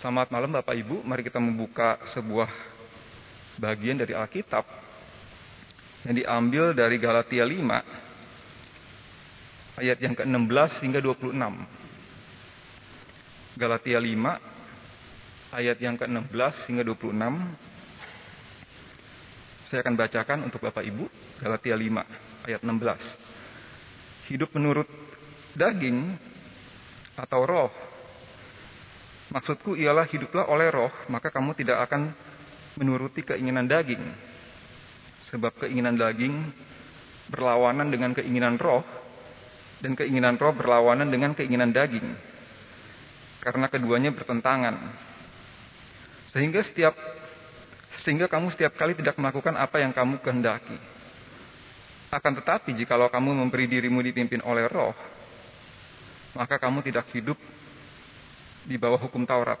Selamat malam Bapak Ibu, mari kita membuka sebuah bagian dari Alkitab yang diambil dari Galatia 5 ayat yang ke-16 hingga 26. Galatia 5 ayat yang ke-16 hingga 26. Saya akan bacakan untuk Bapak Ibu Galatia 5 ayat 16. Hidup menurut daging atau roh Maksudku ialah hiduplah oleh roh, maka kamu tidak akan menuruti keinginan daging. Sebab keinginan daging berlawanan dengan keinginan roh, dan keinginan roh berlawanan dengan keinginan daging. Karena keduanya bertentangan. Sehingga setiap sehingga kamu setiap kali tidak melakukan apa yang kamu kehendaki. Akan tetapi jikalau kamu memberi dirimu dipimpin oleh roh, maka kamu tidak hidup di bawah hukum Taurat.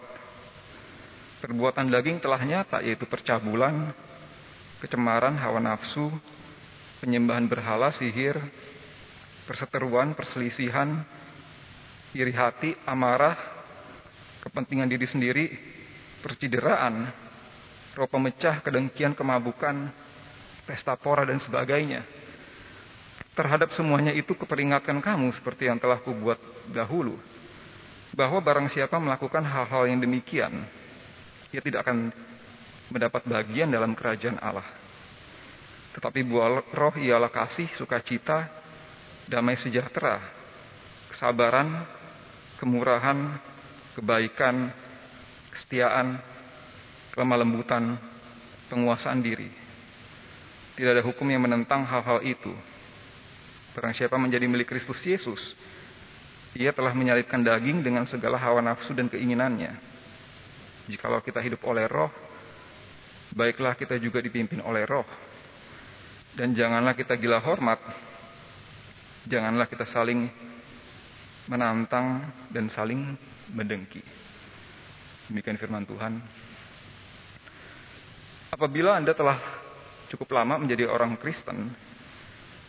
Perbuatan daging telah nyata yaitu percabulan, kecemaran, hawa nafsu, penyembahan berhala, sihir, perseteruan, perselisihan, iri hati, amarah, kepentingan diri sendiri, percideraan, roh pemecah, kedengkian, kemabukan, pesta pora dan sebagainya. Terhadap semuanya itu keperingatkan kamu seperti yang telah kubuat dahulu bahwa barang siapa melakukan hal-hal yang demikian, ia tidak akan mendapat bagian dalam kerajaan Allah. Tetapi buah roh ialah kasih, sukacita, damai sejahtera, kesabaran, kemurahan, kebaikan, kesetiaan, kelemah lembutan, penguasaan diri. Tidak ada hukum yang menentang hal-hal itu. Barang siapa menjadi milik Kristus Yesus, ia telah menyalibkan daging dengan segala hawa nafsu dan keinginannya. Jikalau kita hidup oleh roh, baiklah kita juga dipimpin oleh roh. Dan janganlah kita gila hormat, janganlah kita saling menantang dan saling mendengki. Demikian firman Tuhan. Apabila Anda telah cukup lama menjadi orang Kristen,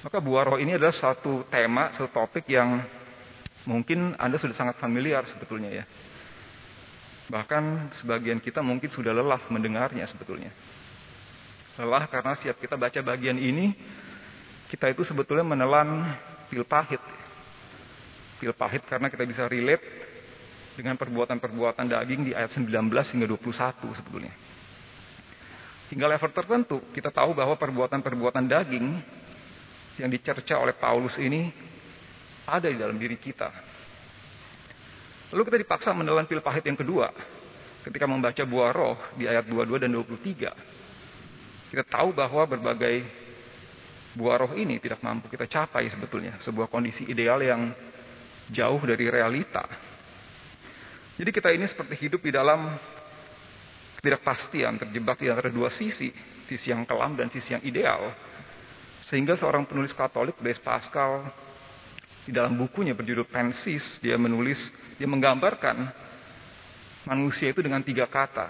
maka buah roh ini adalah satu tema, satu topik yang Mungkin Anda sudah sangat familiar sebetulnya ya. Bahkan sebagian kita mungkin sudah lelah mendengarnya sebetulnya. Lelah karena setiap kita baca bagian ini, kita itu sebetulnya menelan pil pahit. Pil pahit karena kita bisa relate dengan perbuatan-perbuatan daging di ayat 19 hingga 21 sebetulnya. Hingga level tertentu kita tahu bahwa perbuatan-perbuatan daging yang dicerca oleh Paulus ini ada di dalam diri kita. Lalu kita dipaksa menelan pil pahit yang kedua ketika membaca buah roh di ayat 22 dan 23. Kita tahu bahwa berbagai buah roh ini tidak mampu kita capai sebetulnya. Sebuah kondisi ideal yang jauh dari realita. Jadi kita ini seperti hidup di dalam ketidakpastian, terjebak di antara dua sisi. Sisi yang kelam dan sisi yang ideal. Sehingga seorang penulis katolik, Blaise Pascal, di dalam bukunya berjudul Pensis, dia menulis, dia menggambarkan manusia itu dengan tiga kata.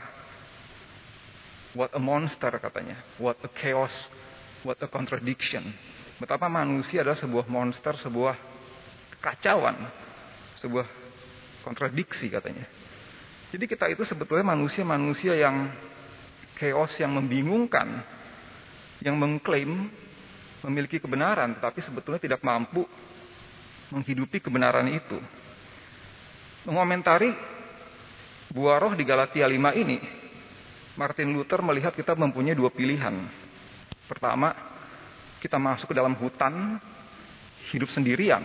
What a monster katanya, what a chaos, what a contradiction. Betapa manusia adalah sebuah monster, sebuah kacauan, sebuah kontradiksi katanya. Jadi kita itu sebetulnya manusia-manusia yang chaos, yang membingungkan, yang mengklaim memiliki kebenaran, tetapi sebetulnya tidak mampu menghidupi kebenaran itu. Mengomentari buah roh di Galatia 5 ini, Martin Luther melihat kita mempunyai dua pilihan. Pertama, kita masuk ke dalam hutan, hidup sendirian,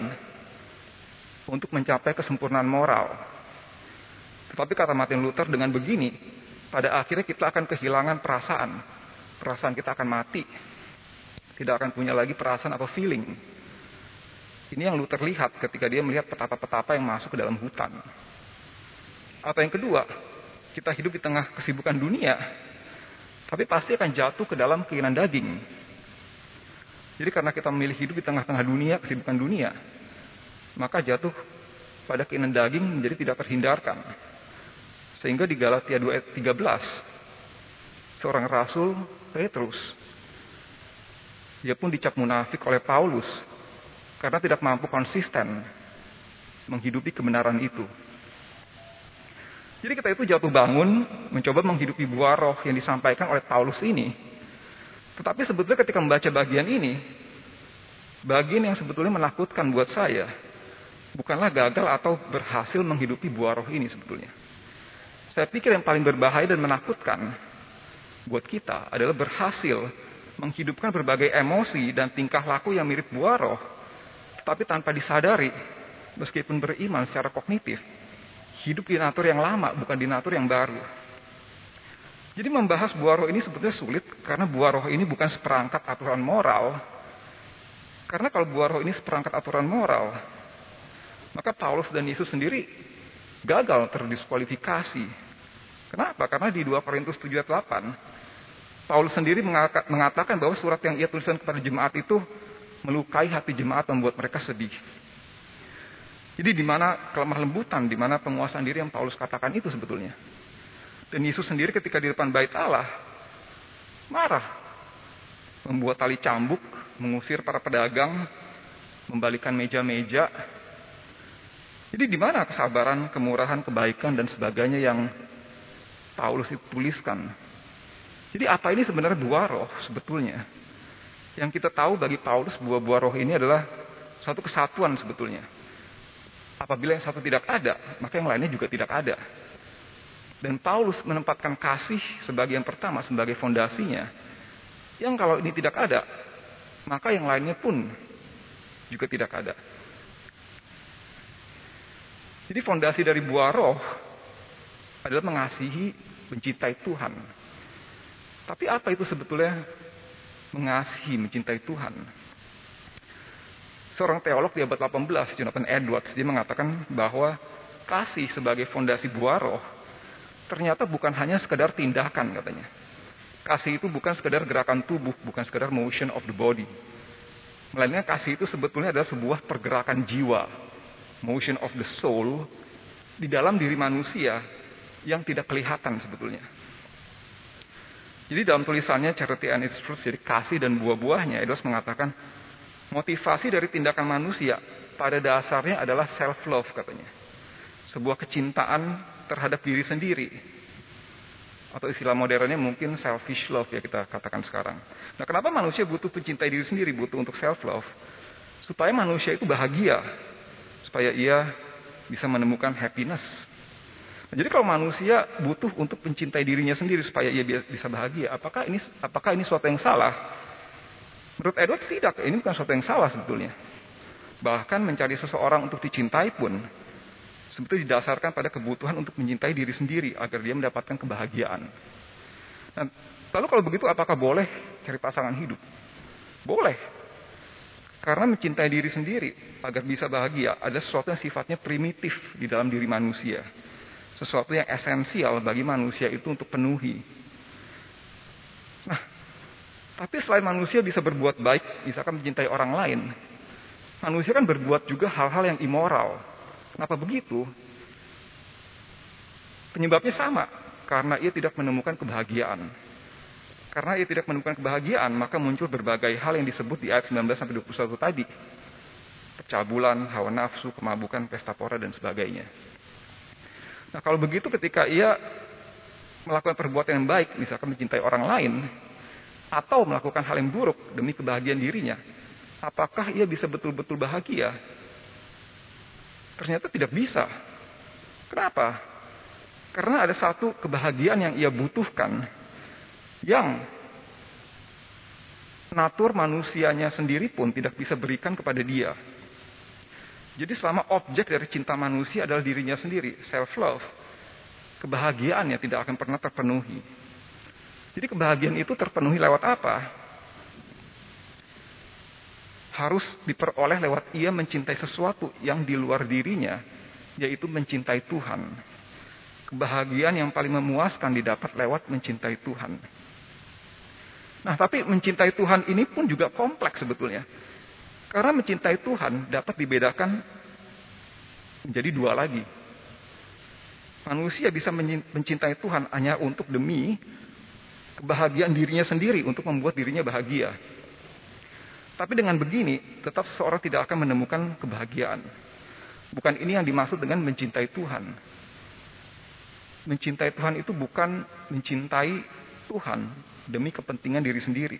untuk mencapai kesempurnaan moral. Tetapi kata Martin Luther dengan begini, pada akhirnya kita akan kehilangan perasaan. Perasaan kita akan mati. Tidak akan punya lagi perasaan atau feeling. Ini yang Luther lihat ketika dia melihat petapa-petapa yang masuk ke dalam hutan. Atau yang kedua, kita hidup di tengah kesibukan dunia, tapi pasti akan jatuh ke dalam keinginan daging. Jadi karena kita memilih hidup di tengah-tengah dunia, kesibukan dunia, maka jatuh pada keinginan daging menjadi tidak terhindarkan. Sehingga di Galatia 2 ayat 13, seorang rasul Petrus, dia pun dicap munafik oleh Paulus karena tidak mampu konsisten menghidupi kebenaran itu. Jadi kita itu jatuh bangun mencoba menghidupi buah roh yang disampaikan oleh Paulus ini. Tetapi sebetulnya ketika membaca bagian ini, bagian yang sebetulnya menakutkan buat saya bukanlah gagal atau berhasil menghidupi buah roh ini sebetulnya. Saya pikir yang paling berbahaya dan menakutkan buat kita adalah berhasil menghidupkan berbagai emosi dan tingkah laku yang mirip buah roh, tapi tanpa disadari, meskipun beriman secara kognitif, hidup di natur yang lama, bukan di natur yang baru. Jadi membahas buah roh ini sebetulnya sulit karena buah roh ini bukan seperangkat aturan moral. Karena kalau buah roh ini seperangkat aturan moral, maka Paulus dan Yesus sendiri gagal terdiskualifikasi. Kenapa? Karena di 2 Korintus 7 ayat 8, Paulus sendiri mengatakan bahwa surat yang ia tuliskan kepada jemaat itu melukai hati jemaat membuat mereka sedih. Jadi di mana kelemah lembutan, di mana penguasaan diri yang Paulus katakan itu sebetulnya. Dan Yesus sendiri ketika di depan bait Allah marah, membuat tali cambuk, mengusir para pedagang, membalikan meja-meja. Jadi di mana kesabaran, kemurahan, kebaikan dan sebagainya yang Paulus tuliskan? Jadi apa ini sebenarnya dua roh sebetulnya? Yang kita tahu bagi Paulus buah-buah roh ini adalah satu kesatuan sebetulnya Apabila yang satu tidak ada, maka yang lainnya juga tidak ada. Dan Paulus menempatkan kasih sebagai yang pertama, sebagai fondasinya. Yang kalau ini tidak ada, maka yang lainnya pun juga tidak ada. Jadi fondasi dari buah roh adalah mengasihi, mencintai Tuhan. Tapi apa itu sebetulnya mengasihi, mencintai Tuhan? seorang teolog di abad 18, Jonathan Edwards, dia mengatakan bahwa kasih sebagai fondasi buah roh ternyata bukan hanya sekedar tindakan katanya. Kasih itu bukan sekedar gerakan tubuh, bukan sekedar motion of the body. Melainkan kasih itu sebetulnya adalah sebuah pergerakan jiwa, motion of the soul di dalam diri manusia yang tidak kelihatan sebetulnya. Jadi dalam tulisannya Charity and its Fruits, jadi kasih dan buah-buahnya, Edwards mengatakan Motivasi dari tindakan manusia pada dasarnya adalah self love katanya. Sebuah kecintaan terhadap diri sendiri. Atau istilah modernnya mungkin selfish love ya kita katakan sekarang. Nah kenapa manusia butuh mencintai diri sendiri, butuh untuk self love? Supaya manusia itu bahagia. Supaya ia bisa menemukan happiness. Jadi kalau manusia butuh untuk mencintai dirinya sendiri supaya ia bisa bahagia, apakah ini apakah ini suatu yang salah? Menurut Edward tidak, ini bukan sesuatu yang salah sebetulnya. Bahkan mencari seseorang untuk dicintai pun sebetulnya didasarkan pada kebutuhan untuk mencintai diri sendiri agar dia mendapatkan kebahagiaan. Nah, lalu kalau begitu apakah boleh cari pasangan hidup? Boleh. Karena mencintai diri sendiri agar bisa bahagia ada sesuatu yang sifatnya primitif di dalam diri manusia. Sesuatu yang esensial bagi manusia itu untuk penuhi. Nah, tapi selain manusia bisa berbuat baik, misalkan mencintai orang lain, manusia kan berbuat juga hal-hal yang immoral. Kenapa begitu? Penyebabnya sama, karena ia tidak menemukan kebahagiaan. Karena ia tidak menemukan kebahagiaan, maka muncul berbagai hal yang disebut di ayat 19 sampai 21 tadi. Percabulan, hawa nafsu, kemabukan, pesta pora dan sebagainya. Nah, kalau begitu ketika ia melakukan perbuatan yang baik, misalkan mencintai orang lain, atau melakukan hal yang buruk demi kebahagiaan dirinya, apakah ia bisa betul-betul bahagia? Ternyata tidak bisa. Kenapa? Karena ada satu kebahagiaan yang ia butuhkan yang natur manusianya sendiri pun tidak bisa berikan kepada dia. Jadi selama objek dari cinta manusia adalah dirinya sendiri, self love, kebahagiaannya tidak akan pernah terpenuhi. Jadi kebahagiaan itu terpenuhi lewat apa? Harus diperoleh lewat ia mencintai sesuatu yang di luar dirinya, yaitu mencintai Tuhan. Kebahagiaan yang paling memuaskan didapat lewat mencintai Tuhan. Nah, tapi mencintai Tuhan ini pun juga kompleks sebetulnya. Karena mencintai Tuhan dapat dibedakan menjadi dua lagi. Manusia bisa mencintai Tuhan hanya untuk demi kebahagiaan dirinya sendiri untuk membuat dirinya bahagia. Tapi dengan begini, tetap seseorang tidak akan menemukan kebahagiaan. Bukan ini yang dimaksud dengan mencintai Tuhan. mencintai Tuhan itu bukan mencintai Tuhan demi kepentingan diri sendiri.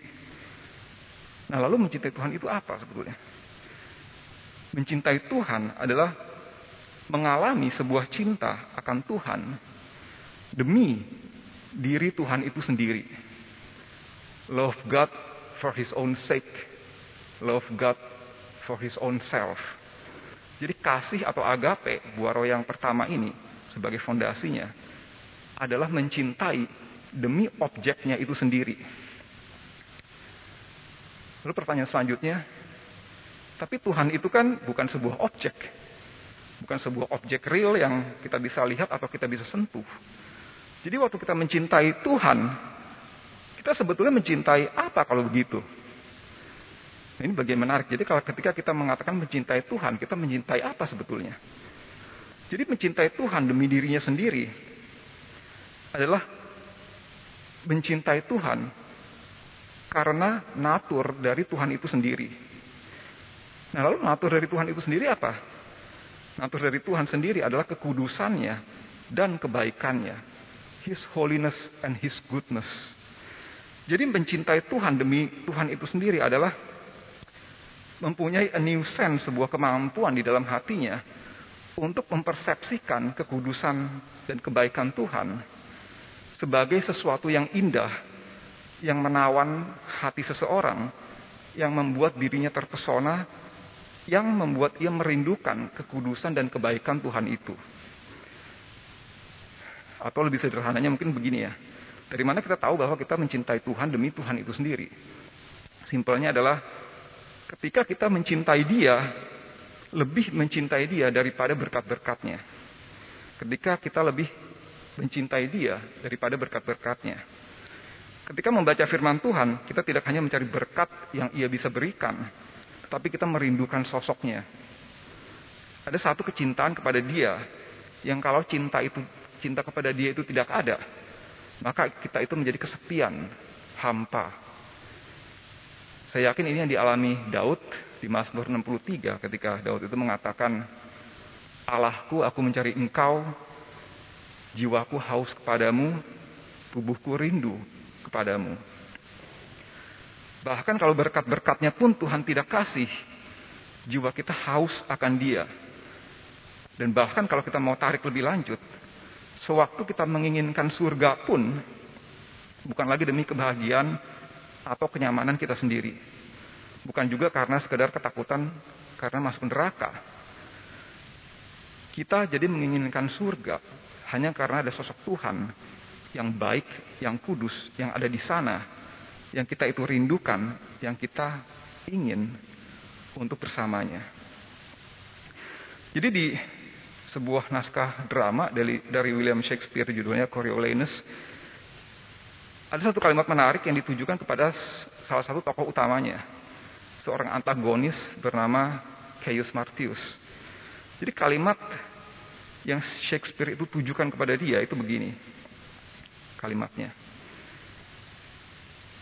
Nah, lalu mencintai Tuhan itu apa sebetulnya? Mencintai Tuhan adalah mengalami sebuah cinta akan Tuhan demi diri Tuhan itu sendiri. Love God for his own sake. Love God for his own self. Jadi kasih atau agape, buah roh yang pertama ini sebagai fondasinya adalah mencintai demi objeknya itu sendiri. Lalu pertanyaan selanjutnya, tapi Tuhan itu kan bukan sebuah objek. Bukan sebuah objek real yang kita bisa lihat atau kita bisa sentuh. Jadi waktu kita mencintai Tuhan, kita sebetulnya mencintai apa kalau begitu? Ini bagian menarik. Jadi kalau ketika kita mengatakan mencintai Tuhan, kita mencintai apa sebetulnya? Jadi mencintai Tuhan demi dirinya sendiri adalah mencintai Tuhan karena natur dari Tuhan itu sendiri. Nah lalu natur dari Tuhan itu sendiri apa? Natur dari Tuhan sendiri adalah kekudusannya dan kebaikannya. His holiness and His goodness. Jadi mencintai Tuhan demi Tuhan itu sendiri adalah mempunyai a new sense, sebuah kemampuan di dalam hatinya untuk mempersepsikan kekudusan dan kebaikan Tuhan sebagai sesuatu yang indah yang menawan hati seseorang, yang membuat dirinya terpesona, yang membuat ia merindukan kekudusan dan kebaikan Tuhan itu. Atau lebih sederhananya mungkin begini ya. Dari mana kita tahu bahwa kita mencintai Tuhan demi Tuhan itu sendiri? Simpelnya adalah ketika kita mencintai Dia, lebih mencintai Dia daripada berkat-berkatnya. Ketika kita lebih mencintai dia daripada berkat-berkatnya. Ketika membaca firman Tuhan, kita tidak hanya mencari berkat yang ia bisa berikan, tapi kita merindukan sosoknya. Ada satu kecintaan kepada dia, yang kalau cinta itu cinta kepada dia itu tidak ada, maka kita itu menjadi kesepian, hampa. Saya yakin ini yang dialami Daud di Mazmur 63 ketika Daud itu mengatakan, Allahku, aku mencari engkau Jiwaku haus kepadamu, tubuhku rindu kepadamu. Bahkan kalau berkat-berkatnya pun Tuhan tidak kasih, jiwa kita haus akan dia. Dan bahkan kalau kita mau tarik lebih lanjut, sewaktu kita menginginkan surga pun, bukan lagi demi kebahagiaan atau kenyamanan kita sendiri. Bukan juga karena sekedar ketakutan karena masuk neraka. Kita jadi menginginkan surga hanya karena ada sosok Tuhan yang baik, yang kudus, yang ada di sana, yang kita itu rindukan, yang kita ingin untuk bersamanya. Jadi di sebuah naskah drama dari, dari William Shakespeare judulnya Coriolanus ada satu kalimat menarik yang ditujukan kepada salah satu tokoh utamanya, seorang antagonis bernama Caius Martius. Jadi kalimat yang Shakespeare itu tujukan kepada dia itu begini kalimatnya.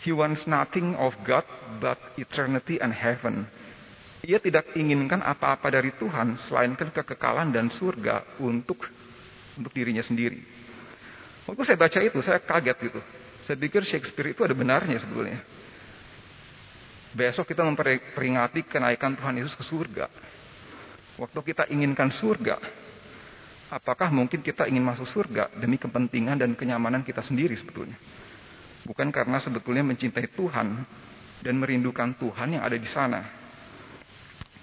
He wants nothing of God but eternity and heaven. Ia tidak inginkan apa-apa dari Tuhan selainkan kekekalan dan surga untuk untuk dirinya sendiri. Waktu saya baca itu saya kaget gitu. Saya pikir Shakespeare itu ada benarnya sebetulnya. Besok kita memperingati kenaikan Tuhan Yesus ke surga. Waktu kita inginkan surga, Apakah mungkin kita ingin masuk surga demi kepentingan dan kenyamanan kita sendiri sebetulnya? Bukan karena sebetulnya mencintai Tuhan dan merindukan Tuhan yang ada di sana.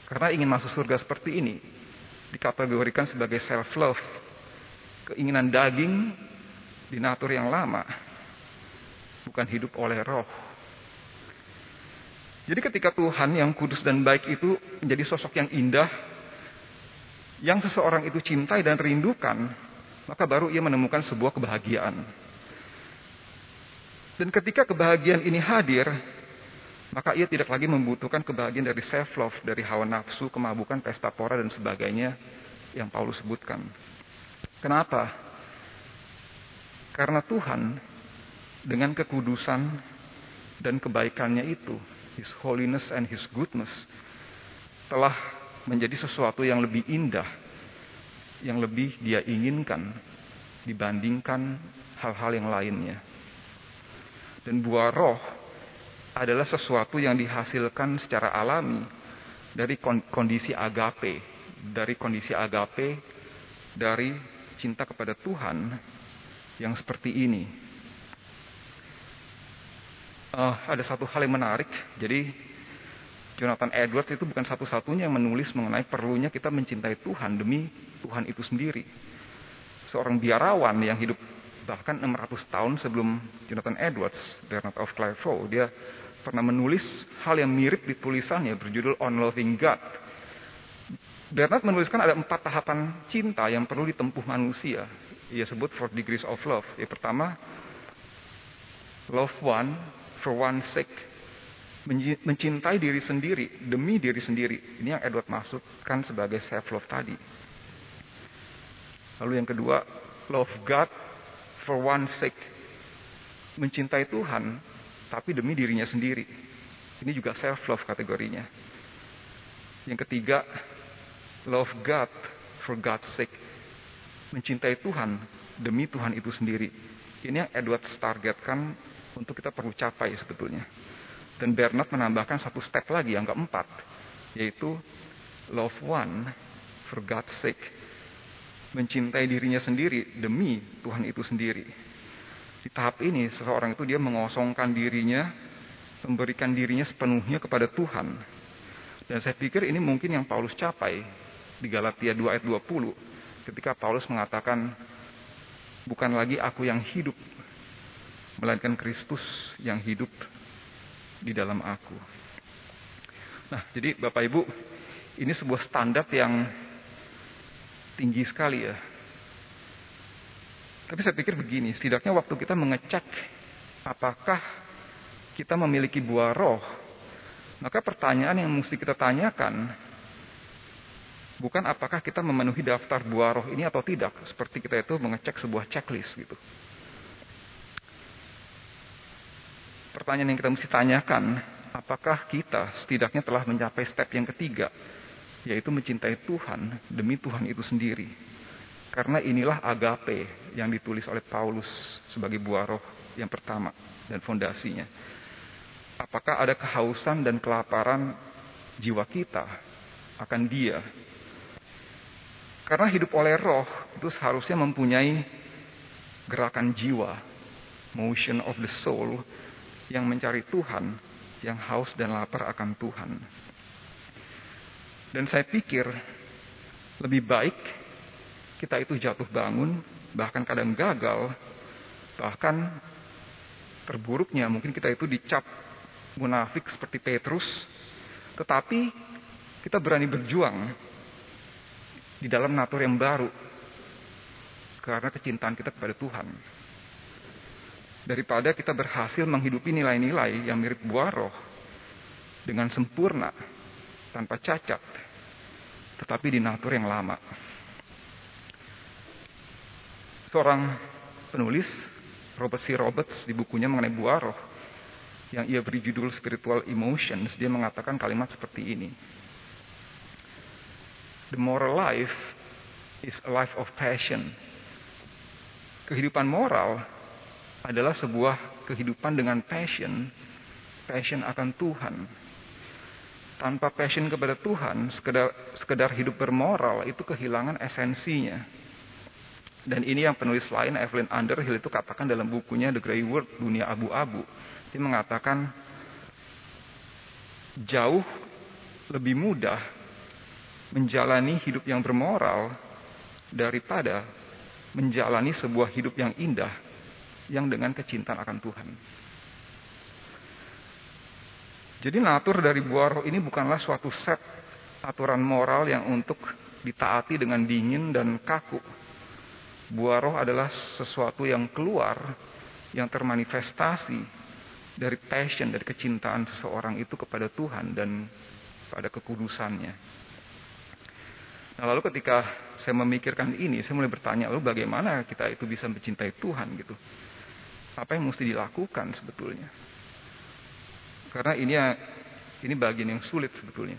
Karena ingin masuk surga seperti ini dikategorikan sebagai self love, keinginan daging di natur yang lama, bukan hidup oleh roh. Jadi ketika Tuhan yang kudus dan baik itu menjadi sosok yang indah, yang seseorang itu cintai dan rindukan, maka baru ia menemukan sebuah kebahagiaan. Dan ketika kebahagiaan ini hadir, maka ia tidak lagi membutuhkan kebahagiaan dari self love, dari hawa nafsu, kemabukan, pesta pora dan sebagainya yang Paulus sebutkan. Kenapa? Karena Tuhan dengan kekudusan dan kebaikannya itu, His holiness and His goodness, telah menjadi sesuatu yang lebih indah, yang lebih dia inginkan dibandingkan hal-hal yang lainnya. Dan buah roh adalah sesuatu yang dihasilkan secara alami dari kondisi agape, dari kondisi agape, dari cinta kepada Tuhan yang seperti ini. Uh, ada satu hal yang menarik, jadi Jonathan Edwards itu bukan satu-satunya yang menulis mengenai perlunya kita mencintai Tuhan demi Tuhan itu sendiri. Seorang biarawan yang hidup bahkan 600 tahun sebelum Jonathan Edwards, Bernard of Clairvaux, dia pernah menulis hal yang mirip di tulisannya berjudul On Loving God. Bernard menuliskan ada empat tahapan cinta yang perlu ditempuh manusia. Ia sebut four degrees of love. Yang pertama, love one for one sake. Mencintai diri sendiri demi diri sendiri. Ini yang Edward maksudkan sebagai self love tadi. Lalu yang kedua, love God for one sake. Mencintai Tuhan, tapi demi dirinya sendiri. Ini juga self-love kategorinya. Yang ketiga, love God for God's sake. Mencintai Tuhan demi Tuhan itu sendiri. Ini yang Edward targetkan untuk kita perlu capai sebetulnya. Dan Bernard menambahkan satu step lagi yang keempat, yaitu love one for God's sake mencintai dirinya sendiri demi Tuhan itu sendiri. Di tahap ini seseorang itu dia mengosongkan dirinya, memberikan dirinya sepenuhnya kepada Tuhan. Dan saya pikir ini mungkin yang Paulus capai di Galatia 2 ayat 20 ketika Paulus mengatakan bukan lagi aku yang hidup melainkan Kristus yang hidup di dalam aku. Nah, jadi Bapak Ibu, ini sebuah standar yang tinggi sekali ya. Tapi saya pikir begini, setidaknya waktu kita mengecek apakah kita memiliki buah roh, maka pertanyaan yang mesti kita tanyakan bukan apakah kita memenuhi daftar buah roh ini atau tidak, seperti kita itu mengecek sebuah checklist gitu. Pertanyaan yang kita mesti tanyakan, apakah kita setidaknya telah mencapai step yang ketiga, yaitu mencintai Tuhan demi Tuhan itu sendiri. Karena inilah agape yang ditulis oleh Paulus sebagai buah roh yang pertama dan fondasinya. Apakah ada kehausan dan kelaparan jiwa kita akan dia? Karena hidup oleh roh itu seharusnya mempunyai gerakan jiwa, motion of the soul, yang mencari Tuhan, yang haus dan lapar akan Tuhan. Dan saya pikir lebih baik kita itu jatuh bangun, bahkan kadang gagal, bahkan terburuknya mungkin kita itu dicap munafik seperti Petrus, tetapi kita berani berjuang di dalam natur yang baru karena kecintaan kita kepada Tuhan. Daripada kita berhasil menghidupi nilai-nilai yang mirip buah roh dengan sempurna, tanpa cacat, tetapi di natur yang lama. Seorang penulis, Robert C. Roberts, di bukunya mengenai buah roh, yang ia beri judul Spiritual Emotions, dia mengatakan kalimat seperti ini. The moral life is a life of passion. Kehidupan moral adalah sebuah kehidupan dengan passion, passion akan Tuhan, tanpa passion kepada Tuhan, sekedar, sekedar hidup bermoral itu kehilangan esensinya. Dan ini yang penulis lain Evelyn Underhill itu katakan dalam bukunya The Grey World, Dunia Abu-Abu. Dia mengatakan jauh lebih mudah menjalani hidup yang bermoral daripada menjalani sebuah hidup yang indah yang dengan kecintaan akan Tuhan. Jadi natur dari buah roh ini bukanlah suatu set aturan moral yang untuk ditaati dengan dingin dan kaku. Buah roh adalah sesuatu yang keluar, yang termanifestasi dari passion, dari kecintaan seseorang itu kepada Tuhan dan pada kekudusannya. Nah lalu ketika saya memikirkan ini, saya mulai bertanya, lalu bagaimana kita itu bisa mencintai Tuhan gitu? Apa yang mesti dilakukan sebetulnya? Karena ini ini bagian yang sulit sebetulnya.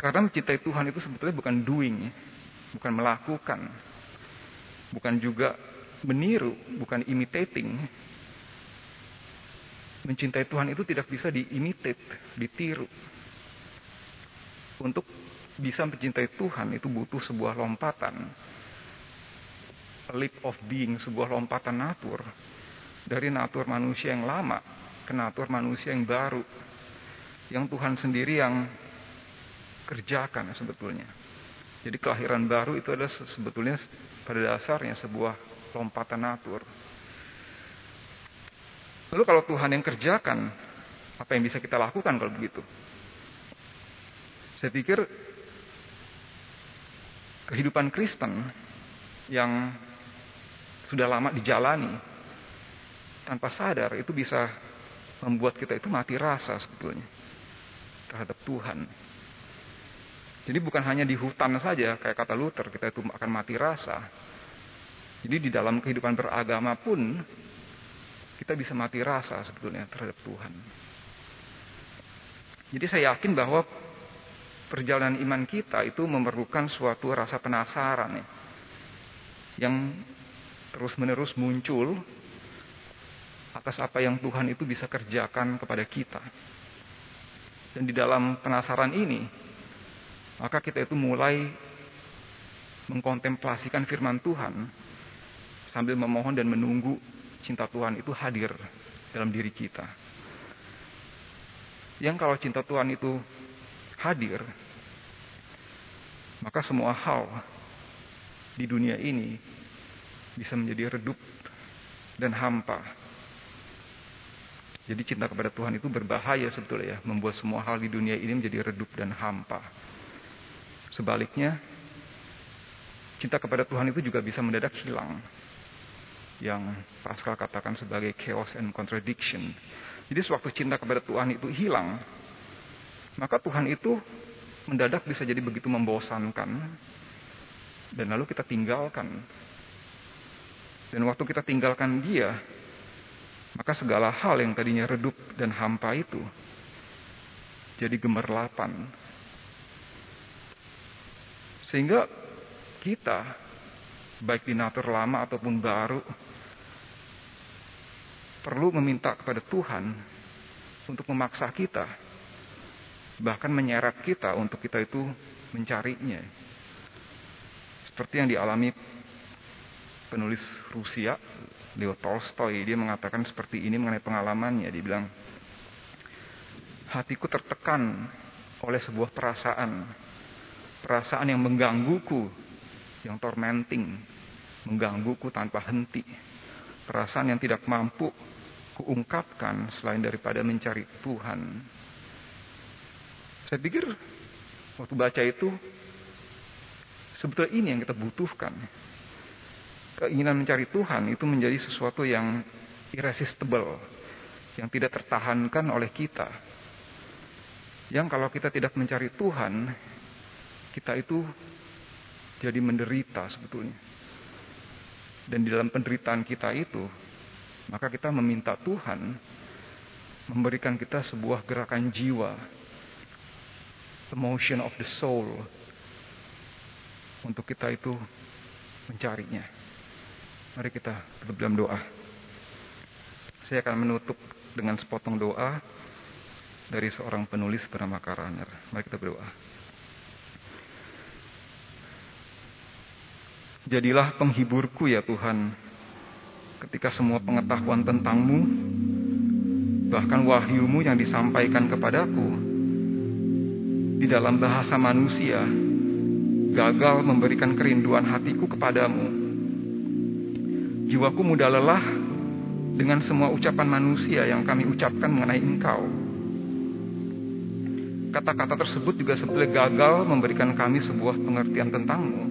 Karena mencintai Tuhan itu sebetulnya bukan doing, bukan melakukan, bukan juga meniru, bukan imitating. Mencintai Tuhan itu tidak bisa diimitate, ditiru. Untuk bisa mencintai Tuhan itu butuh sebuah lompatan. A leap of being, sebuah lompatan natur. Dari natur manusia yang lama ke natur manusia yang baru. Yang Tuhan sendiri yang kerjakan sebetulnya. Jadi kelahiran baru itu adalah sebetulnya pada dasarnya sebuah lompatan natur. Lalu kalau Tuhan yang kerjakan, apa yang bisa kita lakukan kalau begitu? Saya pikir kehidupan Kristen yang sudah lama dijalani tanpa sadar itu bisa membuat kita itu mati rasa sebetulnya terhadap Tuhan. Jadi bukan hanya di hutan saja kayak kata Luther kita itu akan mati rasa. Jadi di dalam kehidupan beragama pun kita bisa mati rasa sebetulnya terhadap Tuhan. Jadi saya yakin bahwa perjalanan iman kita itu memerlukan suatu rasa penasaran ya, yang terus-menerus muncul atas apa yang Tuhan itu bisa kerjakan kepada kita. Dan di dalam penasaran ini, maka kita itu mulai mengkontemplasikan firman Tuhan sambil memohon dan menunggu cinta Tuhan itu hadir dalam diri kita. Yang kalau cinta Tuhan itu hadir, maka semua hal di dunia ini bisa menjadi redup dan hampa. Jadi cinta kepada Tuhan itu berbahaya sebetulnya ya, membuat semua hal di dunia ini menjadi redup dan hampa. Sebaliknya, cinta kepada Tuhan itu juga bisa mendadak hilang yang Pascal katakan sebagai chaos and contradiction. Jadi sewaktu cinta kepada Tuhan itu hilang, maka Tuhan itu mendadak bisa jadi begitu membosankan dan lalu kita tinggalkan. Dan waktu kita tinggalkan dia, maka segala hal yang tadinya redup dan hampa itu jadi gemerlapan. Sehingga kita, baik di natur lama ataupun baru, perlu meminta kepada Tuhan untuk memaksa kita, bahkan menyeret kita untuk kita itu mencarinya. Seperti yang dialami penulis Rusia, Leo Tolstoy, dia mengatakan seperti ini mengenai pengalamannya. Dia bilang, hatiku tertekan oleh sebuah perasaan, perasaan yang menggangguku, yang tormenting, menggangguku tanpa henti perasaan yang tidak mampu kuungkapkan selain daripada mencari Tuhan. Saya pikir waktu baca itu sebetulnya ini yang kita butuhkan. Keinginan mencari Tuhan itu menjadi sesuatu yang irresistible, yang tidak tertahankan oleh kita. Yang kalau kita tidak mencari Tuhan, kita itu jadi menderita sebetulnya. Dan di dalam penderitaan kita itu, maka kita meminta Tuhan memberikan kita sebuah gerakan jiwa, emotion of the soul, untuk kita itu mencarinya. Mari kita tutup dalam doa. Saya akan menutup dengan sepotong doa dari seorang penulis bernama Karaner. Mari kita berdoa. Jadilah penghiburku ya Tuhan, ketika semua pengetahuan tentangmu, bahkan wahyumu yang disampaikan kepadaku, di dalam bahasa manusia, gagal memberikan kerinduan hatiku kepadamu. Jiwaku mudah lelah dengan semua ucapan manusia yang kami ucapkan mengenai engkau. Kata-kata tersebut juga sebetulnya gagal memberikan kami sebuah pengertian tentangmu.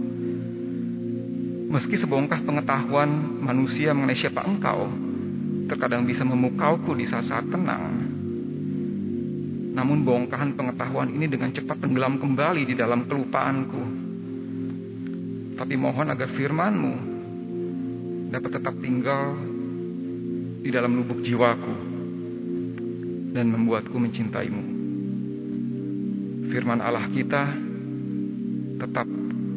Meski sebongkah pengetahuan manusia mengenai siapa engkau terkadang bisa memukauku di saat-saat tenang. Namun bongkahan pengetahuan ini dengan cepat tenggelam kembali di dalam kelupaanku. Tapi mohon agar firmanmu dapat tetap tinggal di dalam lubuk jiwaku dan membuatku mencintaimu. Firman Allah kita tetap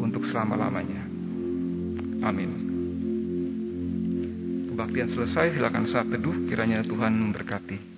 untuk selama-lamanya. Amin. Kebaktian selesai, silakan saat teduh, kiranya Tuhan memberkati.